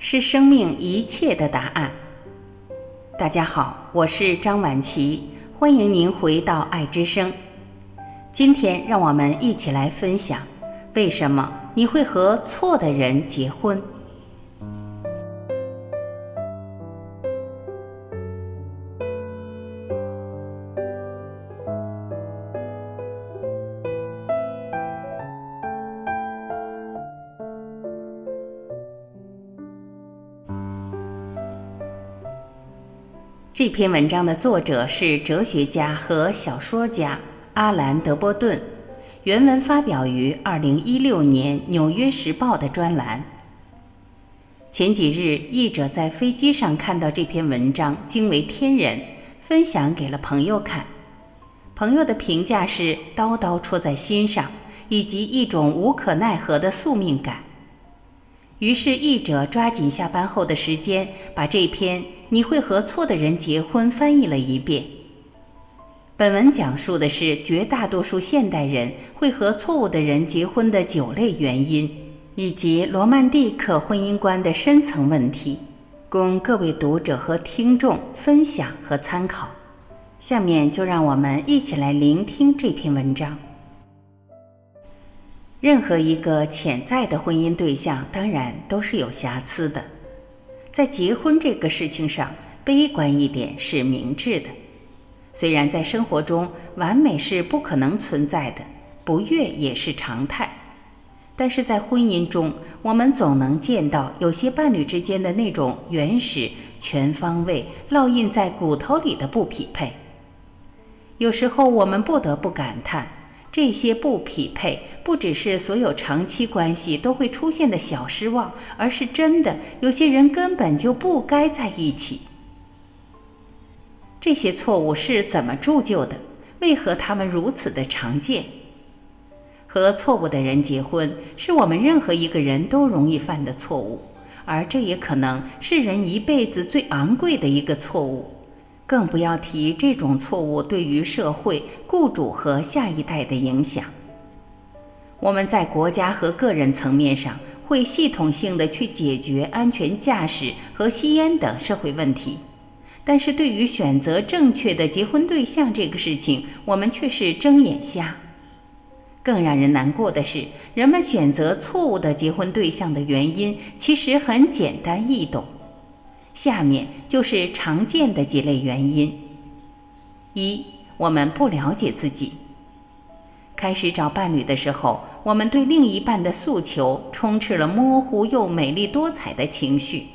是生命一切的答案。大家好，我是张晚琪，欢迎您回到爱之声。今天让我们一起来分享，为什么你会和错的人结婚？这篇文章的作者是哲学家和小说家阿兰·德波顿，原文发表于二零一六年《纽约时报》的专栏。前几日，译者在飞机上看到这篇文章，惊为天人，分享给了朋友看。朋友的评价是刀刀戳在心上，以及一种无可奈何的宿命感。于是，译者抓紧下班后的时间，把这篇。你会和错的人结婚？翻译了一遍。本文讲述的是绝大多数现代人会和错误的人结婚的九类原因，以及罗曼蒂克婚姻观的深层问题，供各位读者和听众分享和参考。下面就让我们一起来聆听这篇文章。任何一个潜在的婚姻对象，当然都是有瑕疵的。在结婚这个事情上，悲观一点是明智的。虽然在生活中完美是不可能存在的，不悦也是常态，但是在婚姻中，我们总能见到有些伴侣之间的那种原始、全方位、烙印在骨头里的不匹配。有时候，我们不得不感叹。这些不匹配，不只是所有长期关系都会出现的小失望，而是真的有些人根本就不该在一起。这些错误是怎么铸就的？为何他们如此的常见？和错误的人结婚，是我们任何一个人都容易犯的错误，而这也可能是人一辈子最昂贵的一个错误。更不要提这种错误对于社会、雇主和下一代的影响。我们在国家和个人层面上会系统性的去解决安全驾驶和吸烟等社会问题，但是对于选择正确的结婚对象这个事情，我们却是睁眼瞎。更让人难过的是，人们选择错误的结婚对象的原因其实很简单易懂。下面就是常见的几类原因：一、我们不了解自己。开始找伴侣的时候，我们对另一半的诉求充斥了模糊又美丽多彩的情绪。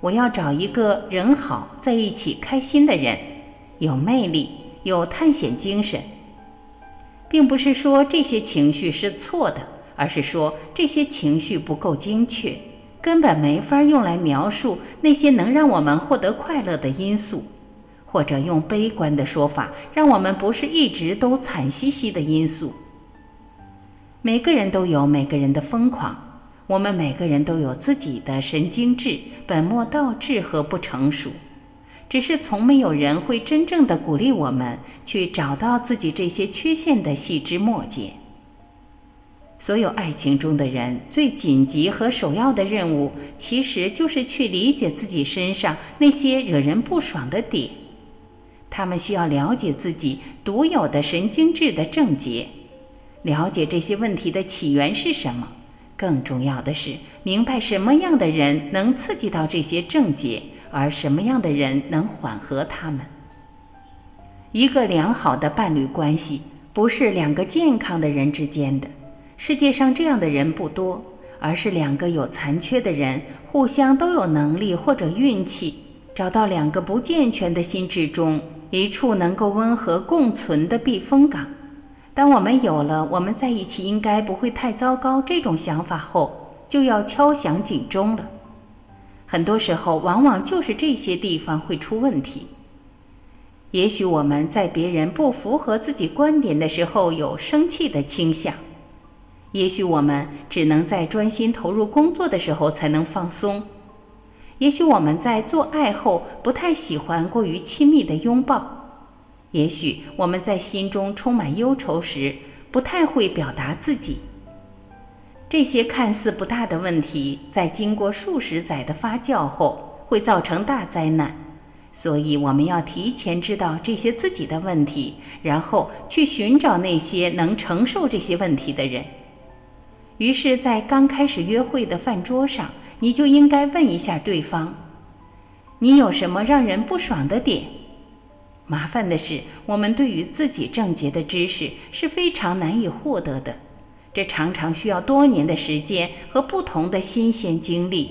我要找一个人好，在一起开心的人，有魅力，有探险精神。并不是说这些情绪是错的，而是说这些情绪不够精确。根本没法用来描述那些能让我们获得快乐的因素，或者用悲观的说法，让我们不是一直都惨兮兮的因素。每个人都有每个人的疯狂，我们每个人都有自己的神经质、本末倒置和不成熟，只是从没有人会真正的鼓励我们去找到自己这些缺陷的细枝末节。所有爱情中的人最紧急和首要的任务，其实就是去理解自己身上那些惹人不爽的点。他们需要了解自己独有的神经质的症结，了解这些问题的起源是什么。更重要的是，明白什么样的人能刺激到这些症结，而什么样的人能缓和他们。一个良好的伴侣关系，不是两个健康的人之间的。世界上这样的人不多，而是两个有残缺的人互相都有能力或者运气，找到两个不健全的心智中一处能够温和共存的避风港。当我们有了我们在一起应该不会太糟糕这种想法后，就要敲响警钟了。很多时候，往往就是这些地方会出问题。也许我们在别人不符合自己观点的时候有生气的倾向。也许我们只能在专心投入工作的时候才能放松。也许我们在做爱后不太喜欢过于亲密的拥抱。也许我们在心中充满忧愁时不太会表达自己。这些看似不大的问题，在经过数十载的发酵后，会造成大灾难。所以，我们要提前知道这些自己的问题，然后去寻找那些能承受这些问题的人。于是，在刚开始约会的饭桌上，你就应该问一下对方：“你有什么让人不爽的点？”麻烦的是，我们对于自己症结的知识是非常难以获得的，这常常需要多年的时间和不同的新鲜经历。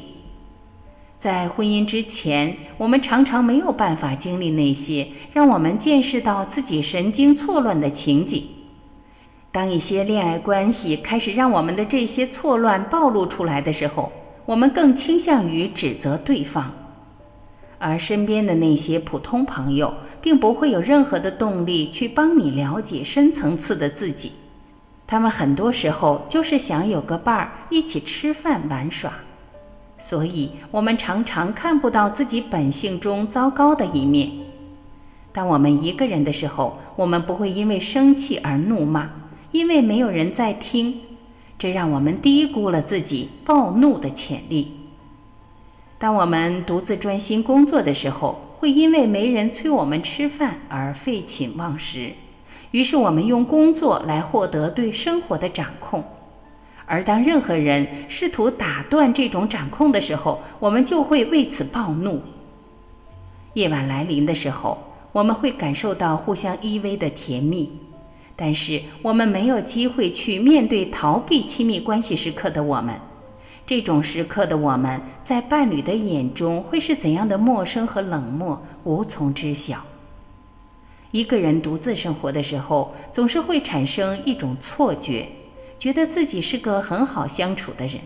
在婚姻之前，我们常常没有办法经历那些让我们见识到自己神经错乱的情景。当一些恋爱关系开始让我们的这些错乱暴露出来的时候，我们更倾向于指责对方，而身边的那些普通朋友并不会有任何的动力去帮你了解深层次的自己。他们很多时候就是想有个伴儿一起吃饭玩耍。所以，我们常常看不到自己本性中糟糕的一面。当我们一个人的时候，我们不会因为生气而怒骂，因为没有人在听，这让我们低估了自己暴怒的潜力。当我们独自专心工作的时候，会因为没人催我们吃饭而废寝忘食，于是我们用工作来获得对生活的掌控。而当任何人试图打断这种掌控的时候，我们就会为此暴怒。夜晚来临的时候，我们会感受到互相依偎的甜蜜，但是我们没有机会去面对逃避亲密关系时刻的我们。这种时刻的我们在伴侣的眼中会是怎样的陌生和冷漠，无从知晓。一个人独自生活的时候，总是会产生一种错觉。觉得自己是个很好相处的人，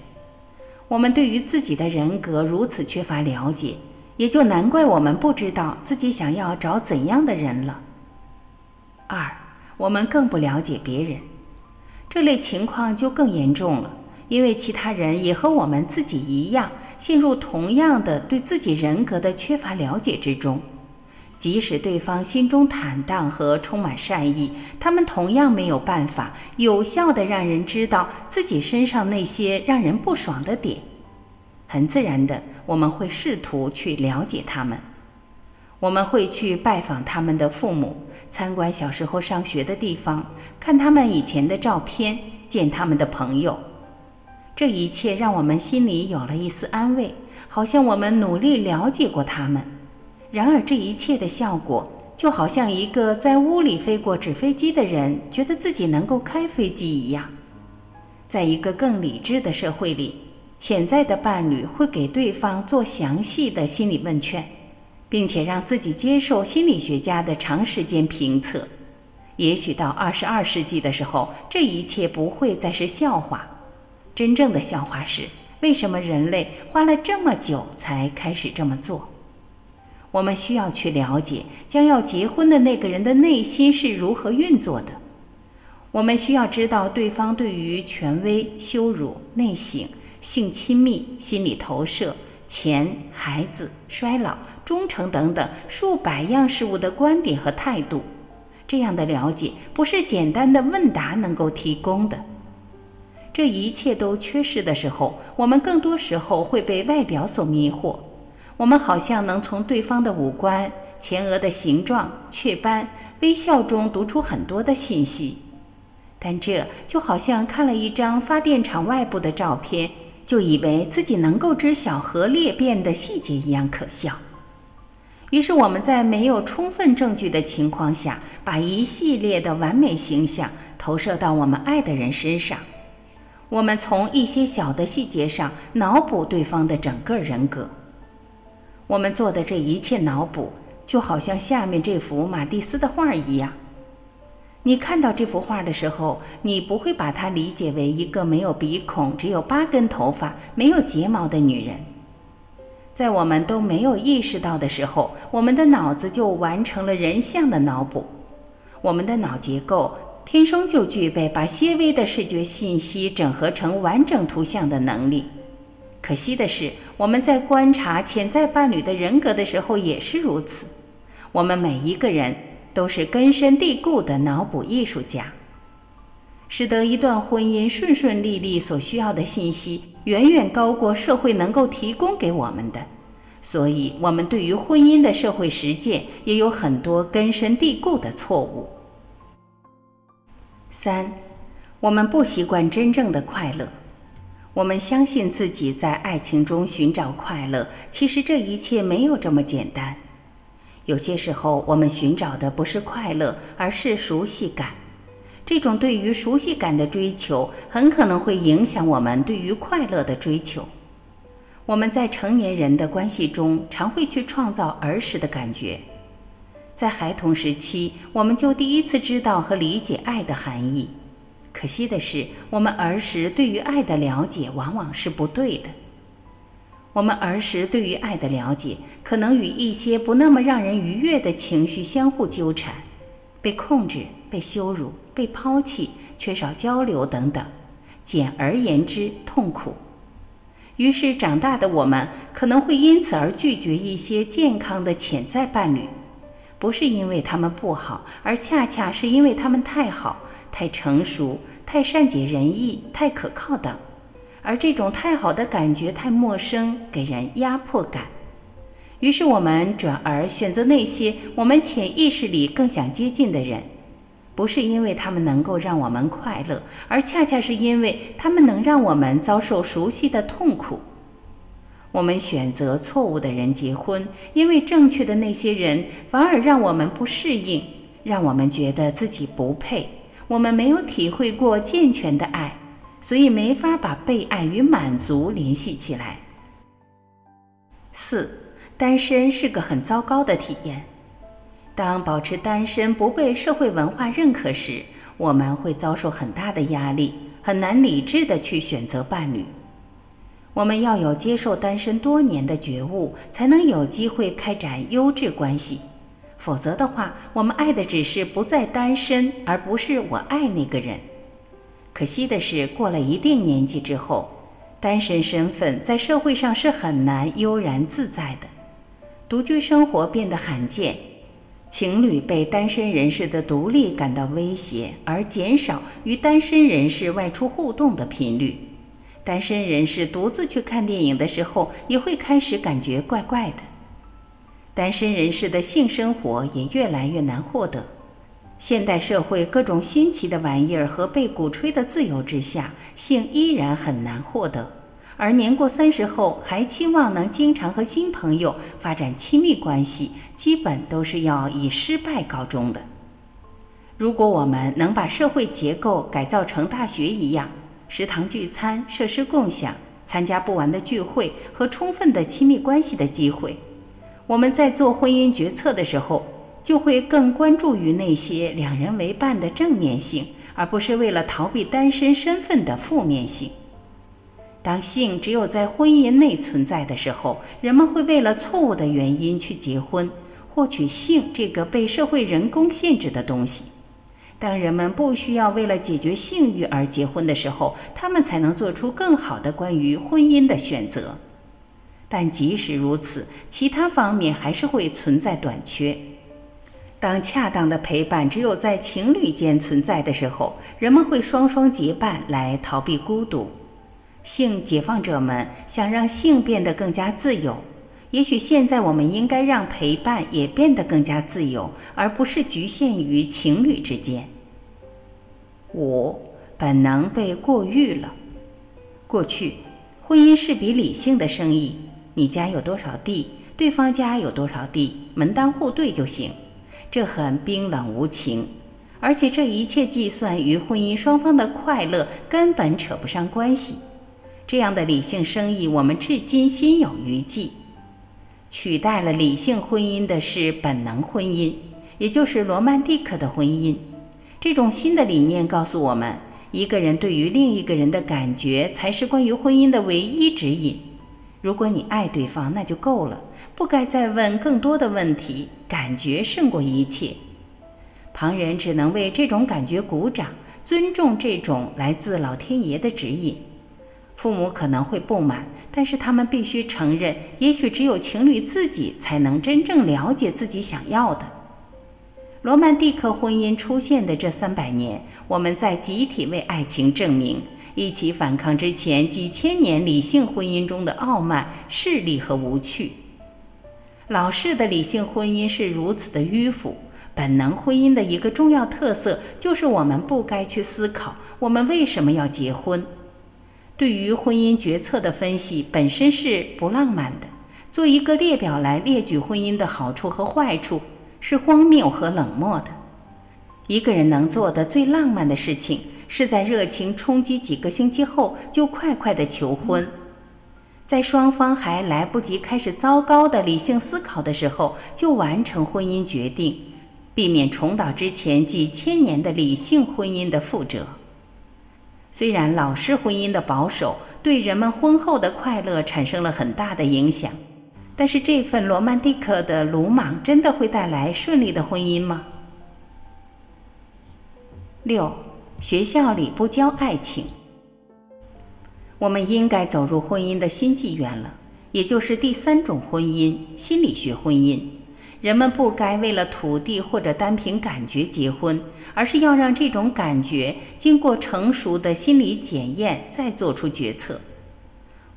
我们对于自己的人格如此缺乏了解，也就难怪我们不知道自己想要找怎样的人了。二，我们更不了解别人，这类情况就更严重了，因为其他人也和我们自己一样，陷入同样的对自己人格的缺乏了解之中。即使对方心中坦荡和充满善意，他们同样没有办法有效地让人知道自己身上那些让人不爽的点。很自然的，我们会试图去了解他们，我们会去拜访他们的父母，参观小时候上学的地方，看他们以前的照片，见他们的朋友。这一切让我们心里有了一丝安慰，好像我们努力了解过他们。然而，这一切的效果就好像一个在屋里飞过纸飞机的人觉得自己能够开飞机一样。在一个更理智的社会里，潜在的伴侣会给对方做详细的心理问卷，并且让自己接受心理学家的长时间评测。也许到二十二世纪的时候，这一切不会再是笑话。真正的笑话是，为什么人类花了这么久才开始这么做？我们需要去了解将要结婚的那个人的内心是如何运作的。我们需要知道对方对于权威、羞辱、内省、性亲密、心理投射、钱、孩子、衰老、忠诚等等数百样事物的观点和态度。这样的了解不是简单的问答能够提供的。这一切都缺失的时候，我们更多时候会被外表所迷惑。我们好像能从对方的五官、前额的形状、雀斑、微笑中读出很多的信息，但这就好像看了一张发电厂外部的照片，就以为自己能够知晓核裂变的细节一样可笑。于是我们在没有充分证据的情况下，把一系列的完美形象投射到我们爱的人身上。我们从一些小的细节上脑补对方的整个人格。我们做的这一切脑补，就好像下面这幅马蒂斯的画一样。你看到这幅画的时候，你不会把它理解为一个没有鼻孔、只有八根头发、没有睫毛的女人。在我们都没有意识到的时候，我们的脑子就完成了人像的脑补。我们的脑结构天生就具备把些微的视觉信息整合成完整图像的能力。可惜的是，我们在观察潜在伴侣的人格的时候也是如此。我们每一个人都是根深蒂固的脑补艺术家。使得一段婚姻顺顺利利所需要的信息远远高过社会能够提供给我们的，所以，我们对于婚姻的社会实践也有很多根深蒂固的错误。三，我们不习惯真正的快乐，我们相信自己在爱情中寻找快乐，其实这一切没有这么简单。有些时候，我们寻找的不是快乐，而是熟悉感。这种对于熟悉感的追求，很可能会影响我们对于快乐的追求。我们在成年人的关系中，常会去创造儿时的感觉。在孩童时期，我们就第一次知道和理解爱的含义。可惜的是，我们儿时对于爱的了解往往是不对的。我们儿时对于爱的了解，可能与一些不那么让人愉悦的情绪相互纠缠。被控制、被羞辱、被抛弃、缺少交流等等，简而言之，痛苦。于是，长大的我们可能会因此而拒绝一些健康的潜在伴侣，不是因为他们不好，而恰恰是因为他们太好、太成熟、太善解人意、太可靠等。而这种太好的感觉太陌生，给人压迫感。于是我们转而选择那些我们潜意识里更想接近的人，不是因为他们能够让我们快乐，而恰恰是因为他们能让我们遭受熟悉的痛苦。我们选择错误的人结婚，因为正确的那些人反而让我们不适应，让我们觉得自己不配。我们没有体会过健全的爱，所以没法把被爱与满足联系起来。四。单身是个很糟糕的体验。当保持单身不被社会文化认可时，我们会遭受很大的压力，很难理智的去选择伴侣。我们要有接受单身多年的觉悟，才能有机会开展优质关系。否则的话，我们爱的只是不再单身，而不是我爱那个人。可惜的是，过了一定年纪之后，单身身份在社会上是很难悠然自在的。独居生活变得罕见，情侣被单身人士的独立感到威胁，而减少与单身人士外出互动的频率。单身人士独自去看电影的时候，也会开始感觉怪怪的。单身人士的性生活也越来越难获得。现代社会各种新奇的玩意儿和被鼓吹的自由之下，性依然很难获得。而年过三十后还期望能经常和新朋友发展亲密关系，基本都是要以失败告终的。如果我们能把社会结构改造成大学一样，食堂聚餐、设施共享、参加不完的聚会和充分的亲密关系的机会，我们在做婚姻决策的时候，就会更关注于那些两人为伴的正面性，而不是为了逃避单身身份的负面性。当性只有在婚姻内存在的时候，人们会为了错误的原因去结婚，获取性这个被社会人工限制的东西。当人们不需要为了解决性欲而结婚的时候，他们才能做出更好的关于婚姻的选择。但即使如此，其他方面还是会存在短缺。当恰当的陪伴只有在情侣间存在的时候，人们会双双结伴来逃避孤独。性解放者们想让性变得更加自由，也许现在我们应该让陪伴也变得更加自由，而不是局限于情侣之间。五，本能被过誉了。过去，婚姻是笔理性的生意，你家有多少地，对方家有多少地，门当户对就行，这很冰冷无情，而且这一切计算与婚姻双方的快乐根本扯不上关系。这样的理性生意，我们至今心有余悸。取代了理性婚姻的是本能婚姻，也就是罗曼蒂克的婚姻。这种新的理念告诉我们，一个人对于另一个人的感觉才是关于婚姻的唯一指引。如果你爱对方，那就够了，不该再问更多的问题。感觉胜过一切。旁人只能为这种感觉鼓掌，尊重这种来自老天爷的指引。父母可能会不满，但是他们必须承认，也许只有情侣自己才能真正了解自己想要的。罗曼蒂克婚姻出现的这三百年，我们在集体为爱情证明，一起反抗之前几千年理性婚姻中的傲慢、势利和无趣。老式的理性婚姻是如此的迂腐。本能婚姻的一个重要特色就是我们不该去思考我们为什么要结婚。对于婚姻决策的分析本身是不浪漫的，做一个列表来列举婚姻的好处和坏处是荒谬和冷漠的。一个人能做的最浪漫的事情，是在热情冲击几个星期后就快快的求婚，在双方还来不及开始糟糕的理性思考的时候就完成婚姻决定。避免重蹈之前几千年的理性婚姻的覆辙。虽然老式婚姻的保守对人们婚后的快乐产生了很大的影响，但是这份罗曼蒂克的鲁莽真的会带来顺利的婚姻吗？六，学校里不教爱情。我们应该走入婚姻的新纪元了，也就是第三种婚姻——心理学婚姻。人们不该为了土地或者单凭感觉结婚，而是要让这种感觉经过成熟的心理检验，再做出决策。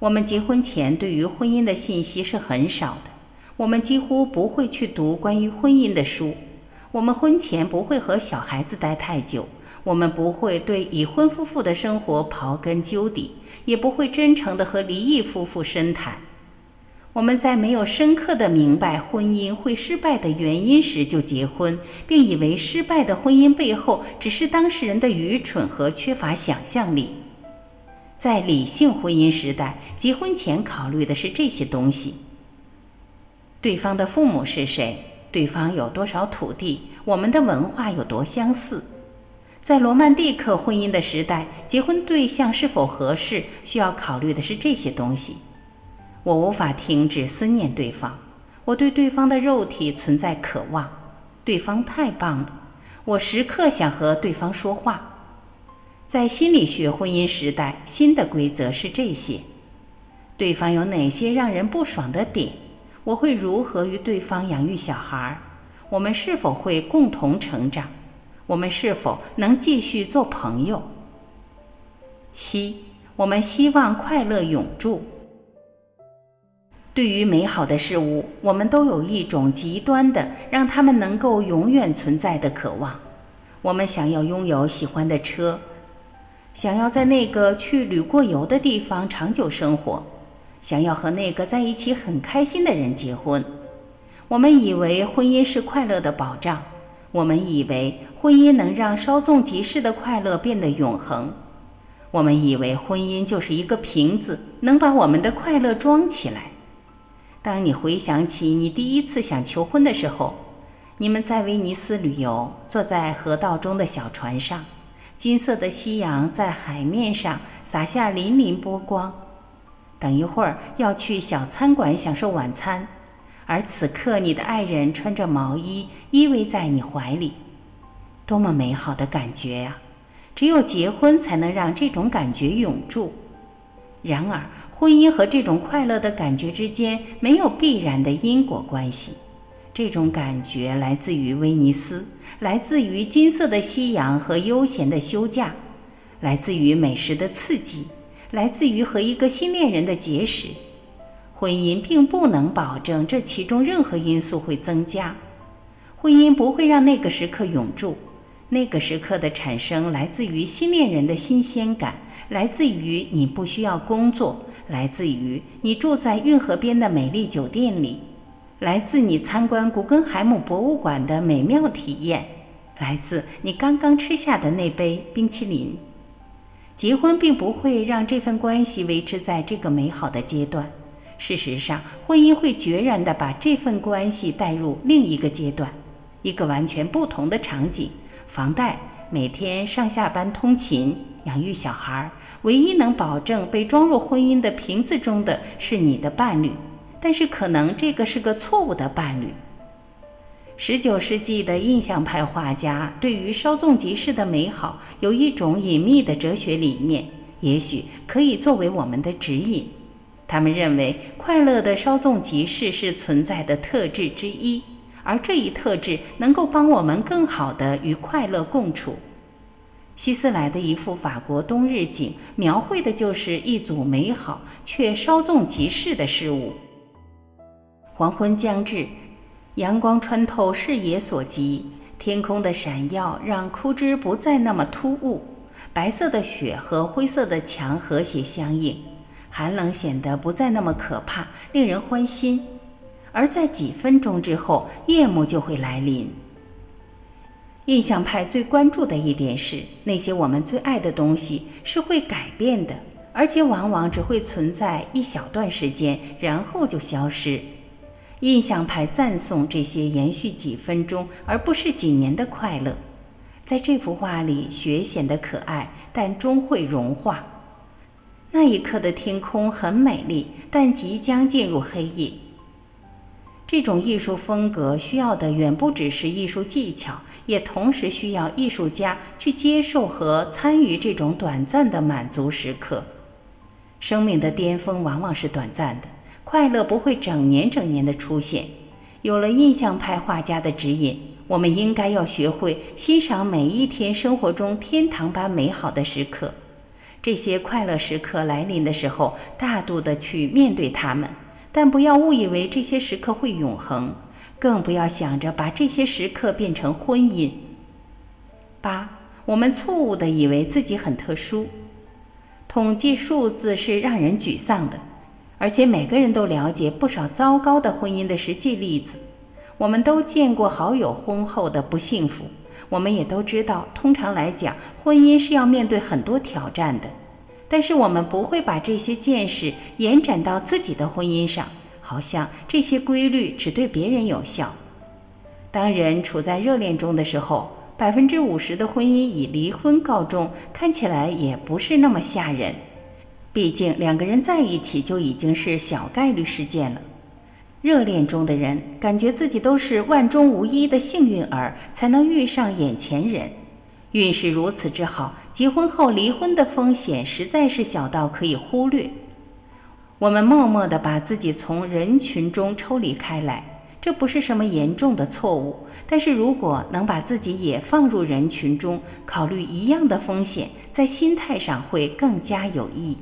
我们结婚前对于婚姻的信息是很少的，我们几乎不会去读关于婚姻的书。我们婚前不会和小孩子待太久，我们不会对已婚夫妇的生活刨根究底，也不会真诚地和离异夫妇深谈。我们在没有深刻的明白婚姻会失败的原因时就结婚，并以为失败的婚姻背后只是当事人的愚蠢和缺乏想象力。在理性婚姻时代，结婚前考虑的是这些东西：对方的父母是谁？对方有多少土地？我们的文化有多相似？在罗曼蒂克婚姻的时代，结婚对象是否合适，需要考虑的是这些东西。我无法停止思念对方，我对对方的肉体存在渴望，对方太棒了，我时刻想和对方说话。在心理学婚姻时代，新的规则是这些：对方有哪些让人不爽的点？我会如何与对方养育小孩？我们是否会共同成长？我们是否能继续做朋友？七，我们希望快乐永驻。对于美好的事物，我们都有一种极端的让他们能够永远存在的渴望。我们想要拥有喜欢的车，想要在那个去旅过游的地方长久生活，想要和那个在一起很开心的人结婚。我们以为婚姻是快乐的保障，我们以为婚姻能让稍纵即逝的快乐变得永恒，我们以为婚姻就是一个瓶子，能把我们的快乐装起来。当你回想起你第一次想求婚的时候，你们在威尼斯旅游，坐在河道中的小船上，金色的夕阳在海面上洒下粼粼波光。等一会儿要去小餐馆享受晚餐，而此刻你的爱人穿着毛衣依偎在你怀里，多么美好的感觉呀！只有结婚才能让这种感觉永驻。然而。婚姻和这种快乐的感觉之间没有必然的因果关系。这种感觉来自于威尼斯，来自于金色的夕阳和悠闲的休假，来自于美食的刺激，来自于和一个新恋人的结识。婚姻并不能保证这其中任何因素会增加。婚姻不会让那个时刻永驻。那个时刻的产生来自于新恋人的新鲜感，来自于你不需要工作。来自于你住在运河边的美丽酒店里，来自你参观古根海姆博物馆的美妙体验，来自你刚刚吃下的那杯冰淇淋。结婚并不会让这份关系维持在这个美好的阶段，事实上，婚姻会决然地把这份关系带入另一个阶段，一个完全不同的场景：房贷，每天上下班通勤，养育小孩。唯一能保证被装入婚姻的瓶子中的是你的伴侣，但是可能这个是个错误的伴侣。十九世纪的印象派画家对于稍纵即逝的美好有一种隐秘的哲学理念，也许可以作为我们的指引。他们认为快乐的稍纵即逝是存在的特质之一，而这一特质能够帮我们更好地与快乐共处。希斯莱的一幅法国冬日景，描绘的就是一组美好却稍纵即逝的事物。黄昏将至，阳光穿透视野所及，天空的闪耀让枯枝不再那么突兀，白色的雪和灰色的墙和谐相应，寒冷显得不再那么可怕，令人欢心。而在几分钟之后，夜幕就会来临。印象派最关注的一点是，那些我们最爱的东西是会改变的，而且往往只会存在一小段时间，然后就消失。印象派赞颂这些延续几分钟，而不是几年的快乐。在这幅画里，雪显得可爱，但终会融化。那一刻的天空很美丽，但即将进入黑夜。这种艺术风格需要的远不只是艺术技巧。也同时需要艺术家去接受和参与这种短暂的满足时刻。生命的巅峰往往是短暂的，快乐不会整年整年的出现。有了印象派画家的指引，我们应该要学会欣赏每一天生活中天堂般美好的时刻。这些快乐时刻来临的时候，大度地去面对它们，但不要误以为这些时刻会永恒。更不要想着把这些时刻变成婚姻。八，我们错误地以为自己很特殊。统计数字是让人沮丧的，而且每个人都了解不少糟糕的婚姻的实际例子。我们都见过好友婚后的不幸福，我们也都知道，通常来讲，婚姻是要面对很多挑战的。但是我们不会把这些见识延展到自己的婚姻上。好像这些规律只对别人有效。当人处在热恋中的时候，百分之五十的婚姻以离婚告终，看起来也不是那么吓人。毕竟两个人在一起就已经是小概率事件了。热恋中的人感觉自己都是万中无一的幸运儿，才能遇上眼前人。运势如此之好，结婚后离婚的风险实在是小到可以忽略。我们默默地把自己从人群中抽离开来，这不是什么严重的错误。但是如果能把自己也放入人群中，考虑一样的风险，在心态上会更加有益。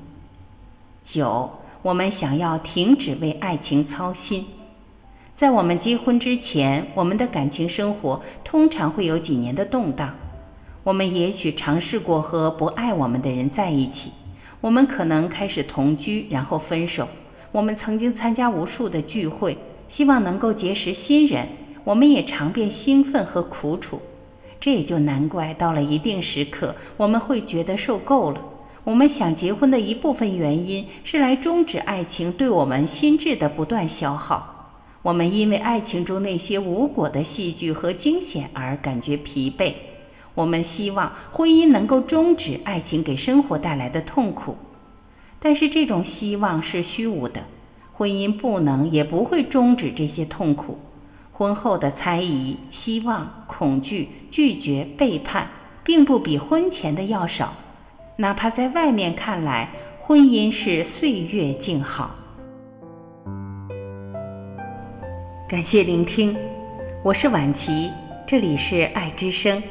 九，我们想要停止为爱情操心。在我们结婚之前，我们的感情生活通常会有几年的动荡。我们也许尝试过和不爱我们的人在一起。我们可能开始同居，然后分手。我们曾经参加无数的聚会，希望能够结识新人。我们也尝遍兴奋和苦楚，这也就难怪到了一定时刻，我们会觉得受够了。我们想结婚的一部分原因是来终止爱情对我们心智的不断消耗。我们因为爱情中那些无果的戏剧和惊险而感觉疲惫。我们希望婚姻能够终止爱情给生活带来的痛苦，但是这种希望是虚无的。婚姻不能也不会终止这些痛苦。婚后的猜疑、希望、恐惧、拒绝、背叛，并不比婚前的要少。哪怕在外面看来，婚姻是岁月静好。感谢聆听，我是婉琪，这里是爱之声。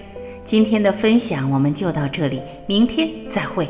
今天的分享我们就到这里，明天再会。